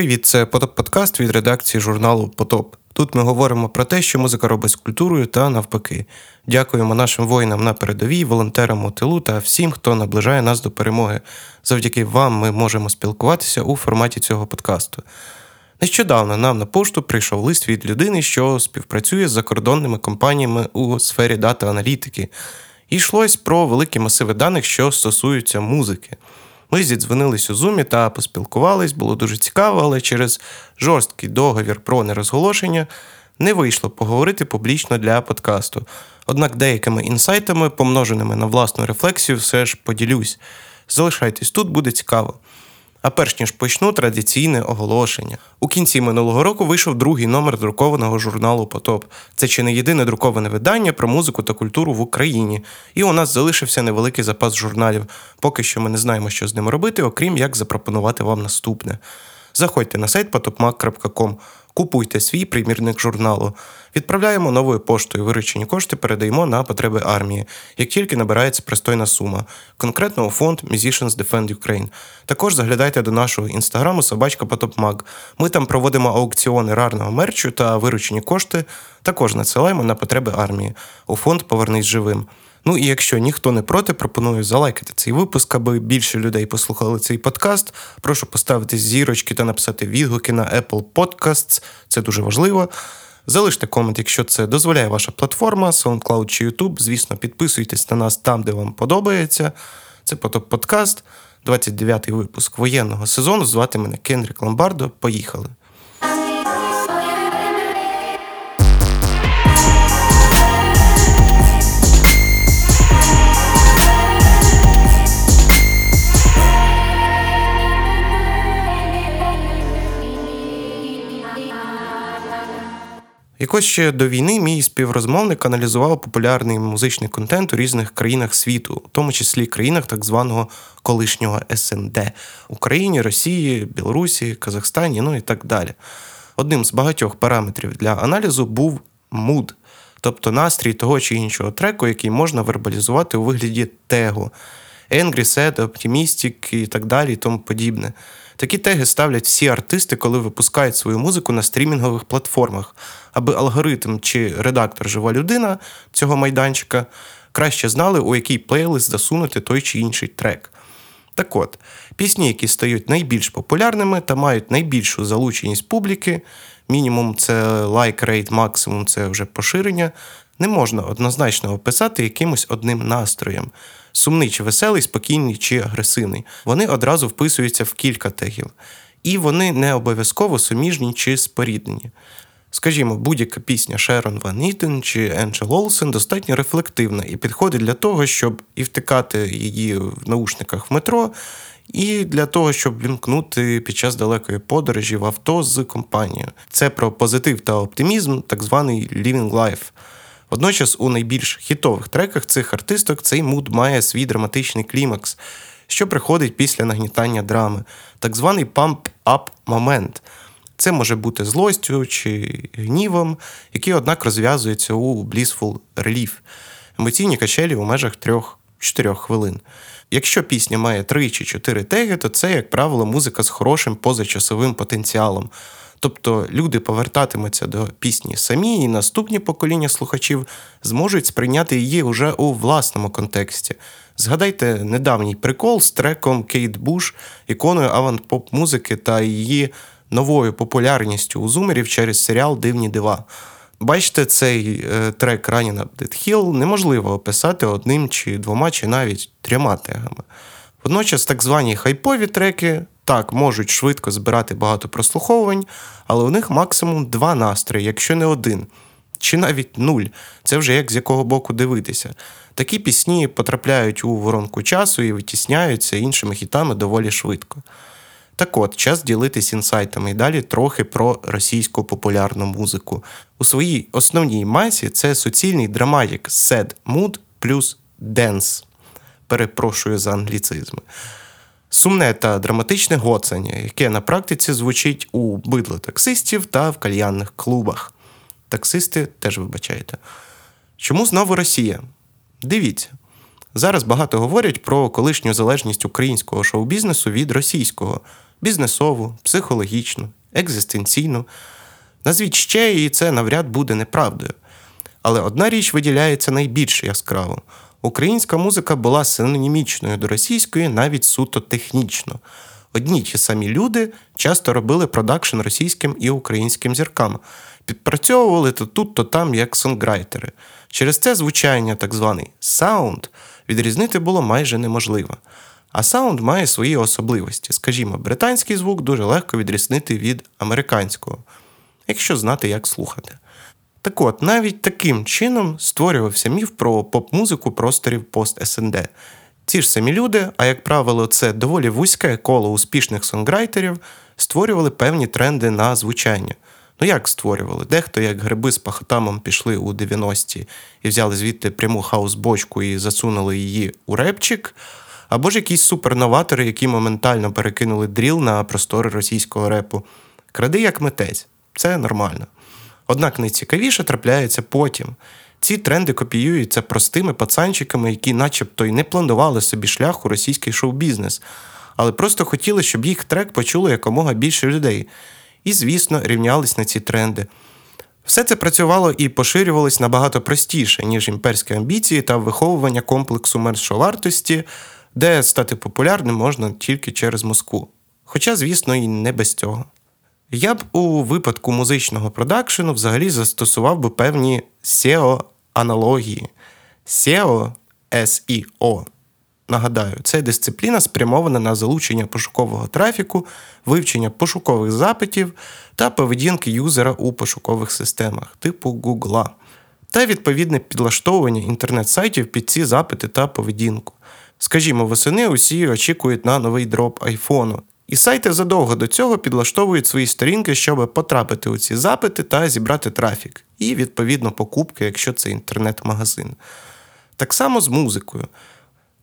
Привіт, це Потоп Подкаст від редакції журналу Потоп. Тут ми говоримо про те, що музика робить з культурою та навпаки. Дякуємо нашим воїнам на передовій, волонтерам у тилу та всім, хто наближає нас до перемоги. Завдяки вам ми можемо спілкуватися у форматі цього подкасту. Нещодавно нам на пошту прийшов лист від людини, що співпрацює з закордонними компаніями у сфері дата-аналітики. І йшлось про великі масиви даних, що стосуються музики. Ми зідзвонились у зумі та поспілкувались, було дуже цікаво, але через жорсткий договір про нерозголошення не вийшло поговорити публічно для подкасту. Однак деякими інсайтами, помноженими на власну рефлексію, все ж поділюсь. Залишайтесь тут, буде цікаво. А перш ніж почну традиційне оголошення. У кінці минулого року вийшов другий номер друкованого журналу Потоп. Це чи не єдине друковане видання про музику та культуру в Україні. І у нас залишився невеликий запас журналів. Поки що ми не знаємо, що з ним робити, окрім як запропонувати вам наступне. Заходьте на сайт potopmag.com. Купуйте свій примірник журналу. Відправляємо новою поштою. Виручені кошти передаємо на потреби армії, як тільки набирається пристойна сума, конкретно у фонд Musicians Defend Ukraine. Також заглядайте до нашого інстаграму собачка Потопмаг. Ми там проводимо аукціони рарного мерчу та виручені кошти. Також надсилаємо на потреби армії. У фонд Повернись живим. Ну і якщо ніхто не проти, пропоную залайкати цей випуск, аби більше людей послухали цей подкаст. Прошу поставити зірочки та написати відгуки на Apple Podcasts. Це дуже важливо. Залиште комент, якщо це дозволяє ваша платформа, SoundCloud чи YouTube. Звісно, підписуйтесь на нас там, де вам подобається. Це потоп подкаст, 29-й випуск воєнного сезону. Звати мене Кенрік Ламбардо. Поїхали. Якось ще до війни мій співрозмовник аналізував популярний музичний контент у різних країнах світу, у тому числі країнах так званого колишнього СНД Україні, Росії, Білорусі, Казахстані, ну і так далі. Одним з багатьох параметрів для аналізу був муд, тобто настрій того чи іншого треку, який можна вербалізувати у вигляді тегу. Angry, Sad, Optimistic і так далі, і тому подібне. Такі теги ставлять всі артисти, коли випускають свою музику на стрімінгових платформах, аби алгоритм чи редактор жива людина цього майданчика краще знали, у який плейлист засунути той чи інший трек. Так от, пісні, які стають найбільш популярними та мають найбільшу залученість публіки, мінімум це лайк рейт, максимум це вже поширення, не можна однозначно описати якимось одним настроєм сумний чи веселий, спокійний чи агресивний. Вони одразу вписуються в кілька тегів. І вони не обов'язково суміжні чи споріднені. Скажімо, будь-яка пісня Шерон Ван Ітен чи Енджел Олсен достатньо рефлективна і підходить для того, щоб і втикати її в наушниках в метро, і для того, щоб вімкнути під час далекої подорожі в авто з компанією. Це про позитив та оптимізм, так званий living life. Водночас у найбільш хітових треках цих артисток цей муд має свій драматичний клімакс, що приходить після нагнітання драми, так званий pump-up момент. Це може бути злостю чи гнівом, який, однак, розв'язується у Blissful Relief, емоційні качелі у межах 3-4 хвилин. Якщо пісня має 3 чи 4 теги, то це, як правило, музика з хорошим позачасовим потенціалом. Тобто люди повертатимуться до пісні самі, і наступні покоління слухачів зможуть сприйняти її уже у власному контексті. Згадайте недавній прикол з треком Кейт Буш, іконою авант-поп музики та її новою популярністю у зумерів через серіал Дивні дива. Бачите, цей е, трек Running Up That Hill неможливо описати одним чи двома, чи навіть трьома тегами. Водночас так звані хайпові треки так можуть швидко збирати багато прослуховувань, але у них максимум два настрої, якщо не один. Чи навіть нуль, це вже як з якого боку дивитися. Такі пісні потрапляють у воронку часу і витісняються іншими хітами доволі швидко. Так от, час ділитись інсайтами і далі трохи про російську популярну музику. У своїй основній масі це суцільний драматик sad mood плюс dance. Перепрошую за англіцизми. Сумне та драматичне гоцання, яке на практиці звучить у бидло таксистів та в кальянних клубах. Таксисти теж вибачаєте. Чому знову Росія? Дивіться. Зараз багато говорять про колишню залежність українського шоу-бізнесу від російського бізнесову, психологічну, екзистенційну. Назвіть ще, і це навряд буде неправдою. Але одна річ виділяється найбільш яскраво: українська музика була синонімічною до російської навіть суто технічно. Одні ті самі люди часто робили продакшн російським і українським зіркам, підпрацьовували то тут, то там як сонграйтери. Через це звучання, так званий саунд, відрізнити було майже неможливо. А саунд має свої особливості. Скажімо, британський звук дуже легко відрізнити від американського, якщо знати, як слухати. Так от, навіть таким чином створювався міф про поп-музику просторів пост СНД. Ці ж самі люди, а як правило, це доволі вузьке коло успішних сонграйтерів, створювали певні тренди на звучання. Ну як створювали? Дехто, як гриби з пахотамом, пішли у 90-ті і взяли звідти пряму хаус-бочку і засунули її у репчик, або ж якісь суперноватори, які моментально перекинули дріл на простори російського репу. Кради як митець, це нормально. Однак найцікавіше трапляється потім. Ці тренди копіюються простими пацанчиками, які, начебто, й не планували собі шлях у російський шоу-бізнес, але просто хотіли, щоб їх трек почуло якомога більше людей. І, звісно, рівнялись на ці тренди. Все це працювало і поширювалось набагато простіше, ніж імперські амбіції та виховування комплексу меншовартості, де стати популярним можна тільки через Москву. Хоча, звісно, і не без цього. Я б у випадку музичного продакшену взагалі застосував би певні SEO-аналогії. SEO SEO. Нагадаю, це дисципліна спрямована на залучення пошукового трафіку, вивчення пошукових запитів та поведінки юзера у пошукових системах, типу Google, та відповідне підлаштовування інтернет-сайтів під ці запити та поведінку. Скажімо, восени усі очікують на новий дроп айфону. І сайти задовго до цього підлаштовують свої сторінки, щоб потрапити у ці запити та зібрати трафік, і, відповідно, покупки, якщо це інтернет-магазин. Так само з музикою.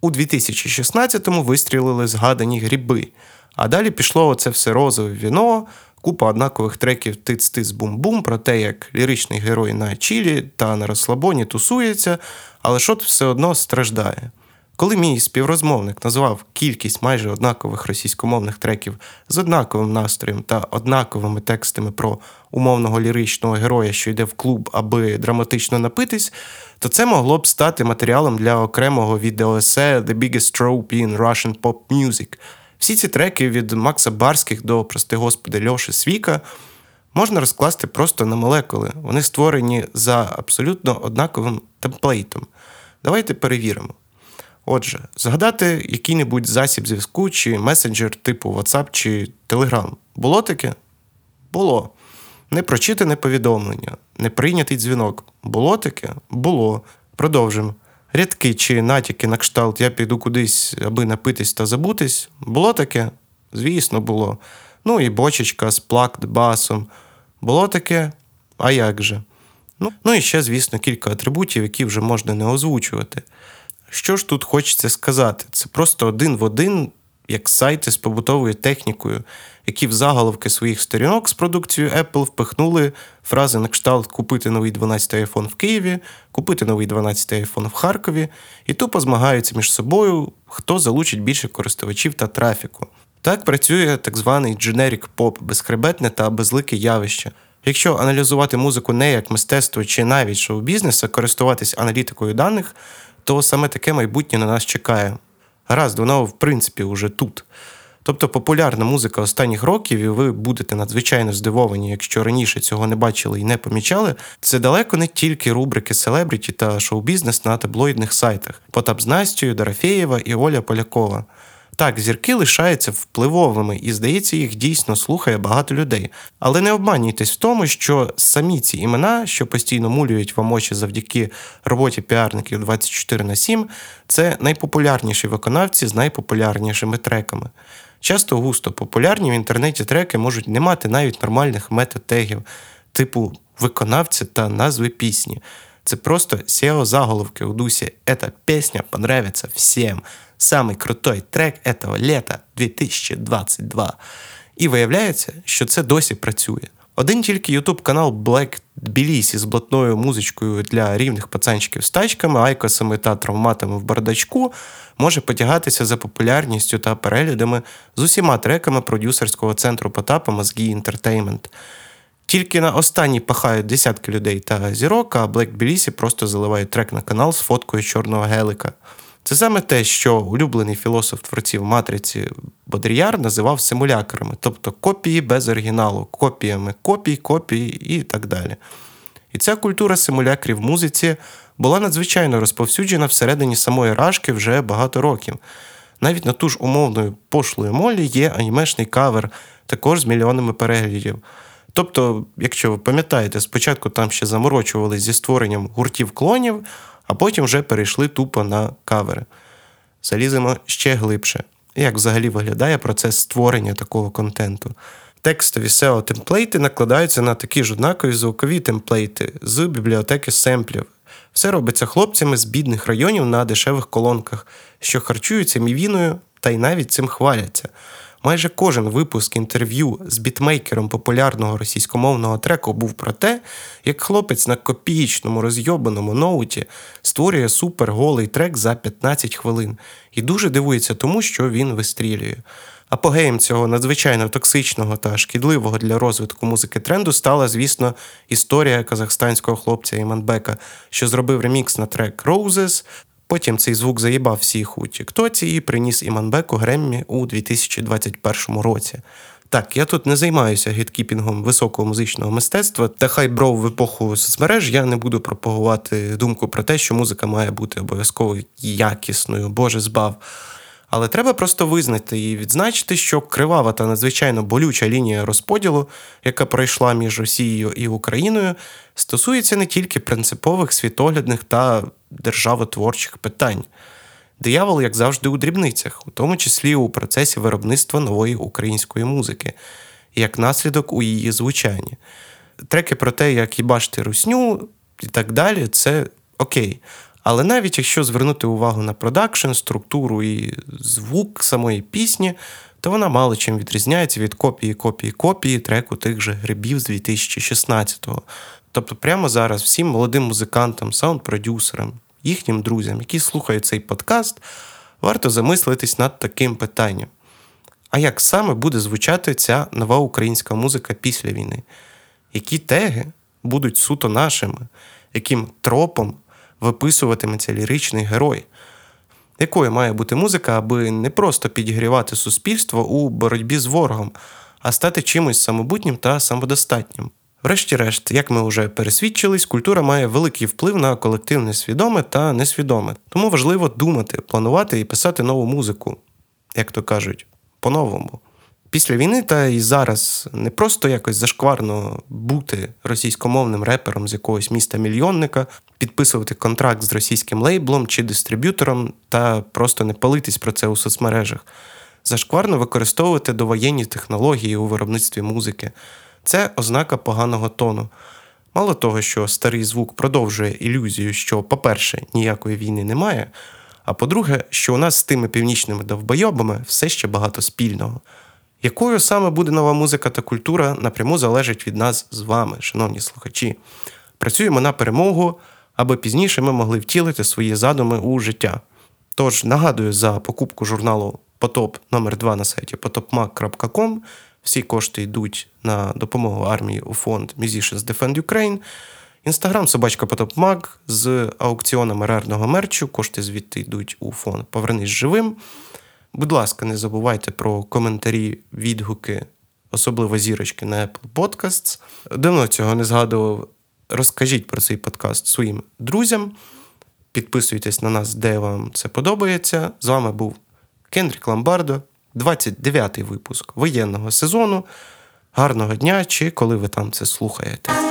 У 2016-му вистрілили згадані гріби, а далі пішло оце все розове віно, купа однакових треків тиц-тиц бум-бум про те, як ліричний герой на Чілі та на розслабоні тусується, але шот все одно страждає. Коли мій співрозмовник назвав кількість майже однакових російськомовних треків з однаковим настроєм та однаковими текстами про умовного ліричного героя, що йде в клуб, аби драматично напитись, то це могло б стати матеріалом для окремого відеоесе The Biggest Trope in Russian Pop Music. Всі ці треки від Макса Барських до, прости господи, Льоши Свіка. Можна розкласти просто на молекули. Вони створені за абсолютно однаковим темплейтом. Давайте перевіримо. Отже, згадати який-небудь засіб зв'язку чи месенджер типу WhatsApp чи Telegram. Було таке? Було. Непрочитане повідомлення, неприйнятий дзвінок. Було таке? Було. Продовжимо. Рядки чи натяки на кшталт я піду кудись, аби напитись та забутись. Було таке? Звісно, було. Ну і бочечка з плакт басом. Було таке? А як же? Ну, ну і ще, звісно, кілька атрибутів, які вже можна не озвучувати. Що ж тут хочеться сказати? Це просто один в один, як сайти з побутовою технікою, які в заголовки своїх сторінок з продукцією Apple впихнули фрази на кшталт купити новий 12-й iPhone в Києві, купити новий 12-й iPhone в Харкові, і тупо змагаються між собою, хто залучить більше користувачів та трафіку. Так працює так званий generic pop, безхребетне та безлике явище. Якщо аналізувати музику не як мистецтво чи навіть шоу-бізнес, а користуватись аналітикою даних, то саме таке майбутнє на нас чекає. Гаразд, воно, в принципі, уже тут. Тобто популярна музика останніх років, і ви будете надзвичайно здивовані, якщо раніше цього не бачили і не помічали, це далеко не тільки рубрики селебріті та шоу-бізнес на таблоїдних сайтах Потап з Настю, Дорофєєва і Оля Полякова. Так, зірки лишаються впливовими, і, здається, їх дійсно слухає багато людей. Але не обманюйтесь в тому, що самі ці імена, що постійно мулюють вам очі завдяки роботі піарників 24 на 7, це найпопулярніші виконавці з найпопулярнішими треками. Часто густо популярні в інтернеті треки можуть не мати навіть нормальних метатегів, типу виконавця та назви пісні. Це просто seo заголовки у дусі «Эта песня понравится всем», самий крутой трек этого літа 2022. І виявляється, що це досі працює. Один тільки ютуб канал Black Tbilisi з блатною музичкою для рівних пацанчиків з тачками, айкосами та травматами в бардачку може потягатися за популярністю та переглядами з усіма треками продюсерського центру Потапа Mozgi Entertainment. Тільки на останній пахають десятки людей та зірок, а Black Tbilisi просто заливає трек на канал з фоткою чорного гелика. Це саме те, що улюблений філософ творців матриці Бодріяр називав симулякрами, тобто копії без оригіналу, копіями копій, копії і так далі. І ця культура симулякрів в музиці була надзвичайно розповсюджена всередині самої рашки вже багато років. Навіть на ту ж умовною пошлою молі є анімешний кавер, також з мільйонами переглядів. Тобто, якщо ви пам'ятаєте, спочатку там ще заморочували зі створенням гуртів клонів, а потім вже перейшли тупо на кавери. Заліземо ще глибше. Як взагалі виглядає процес створення такого контенту? Текстові SEO темплейти накладаються на такі ж однакові звукові темплейти з бібліотеки семплів. Все робиться хлопцями з бідних районів на дешевих колонках, що харчуються мівіною та й навіть цим хваляться. Майже кожен випуск інтерв'ю з бітмейкером популярного російськомовного треку був про те, як хлопець на копієчному розйобаному ноуті створює супер голий трек за 15 хвилин і дуже дивується тому, що він вистрілює. Апогеєм цього надзвичайно токсичного та шкідливого для розвитку музики тренду стала, звісно, історія казахстанського хлопця Іманбека, що зробив ремікс на трек Roses, Потім цей звук заїбав всіх у Тіктоці і приніс Іманбеку Греммі у 2021 році. Так, я тут не займаюся гіткіпінгом високого музичного мистецтва, та хай бров в епоху соцмереж я не буду пропагувати думку про те, що музика має бути обов'язково якісною, Боже збав. Але треба просто визнати і відзначити, що кривава та надзвичайно болюча лінія розподілу, яка пройшла між Росією і Україною, стосується не тільки принципових світоглядних та державотворчих питань. Диявол, як завжди, у дрібницях, у тому числі у процесі виробництва нової української музики, як наслідок у її звучанні. Треки про те, як їбашти русню і так далі, це окей. Але навіть якщо звернути увагу на продакшн, структуру і звук самої пісні, то вона мало чим відрізняється від копії, копії, копії треку тих же грибів з 2016-го. Тобто, прямо зараз всім молодим музикантам, саунд-продюсерам, їхнім друзям, які слухають цей подкаст, варто замислитись над таким питанням. А як саме буде звучати ця нова українська музика після війни? Які теги будуть суто нашими, яким тропом виписуватиметься ліричний герой? Якою має бути музика, аби не просто підігрівати суспільство у боротьбі з ворогом, а стати чимось самобутнім та самодостатнім? Врешті-решт, як ми вже пересвідчились, культура має великий вплив на колективне свідоме та несвідоме. Тому важливо думати, планувати і писати нову музику, як то кажуть, по-новому. Після війни та і зараз не просто якось зашкварно бути російськомовним репером з якогось міста мільйонника, підписувати контракт з російським лейблом чи дистриб'ютором та просто не палитись про це у соцмережах. Зашкварно використовувати довоєнні технології у виробництві музики. Це ознака поганого тону. Мало того, що старий звук продовжує ілюзію, що, по-перше, ніякої війни немає, а по-друге, що у нас з тими північними довбойобами все ще багато спільного. Якою саме буде нова музика та культура напряму залежить від нас з вами, шановні слухачі. Працюємо на перемогу, аби пізніше ми могли втілити свої задуми у життя. Тож нагадую за покупку журналу Потоп номер 2 на сайті potopmag.com всі кошти йдуть на допомогу армії у фонд Musicians Defend Ukraine. Інстаграм собачка Потопмаг з аукціонами рарного мерчу. Кошти звідти йдуть у фонд Повернись живим. Будь ласка, не забувайте про коментарі, відгуки, особливо зірочки на Apple Podcasts. Давно цього не згадував. Розкажіть про цей подкаст своїм друзям. Підписуйтесь на нас, де вам це подобається. З вами був Кендрік Ламбардо. 29-й випуск воєнного сезону. Гарного дня чи коли ви там це слухаєте.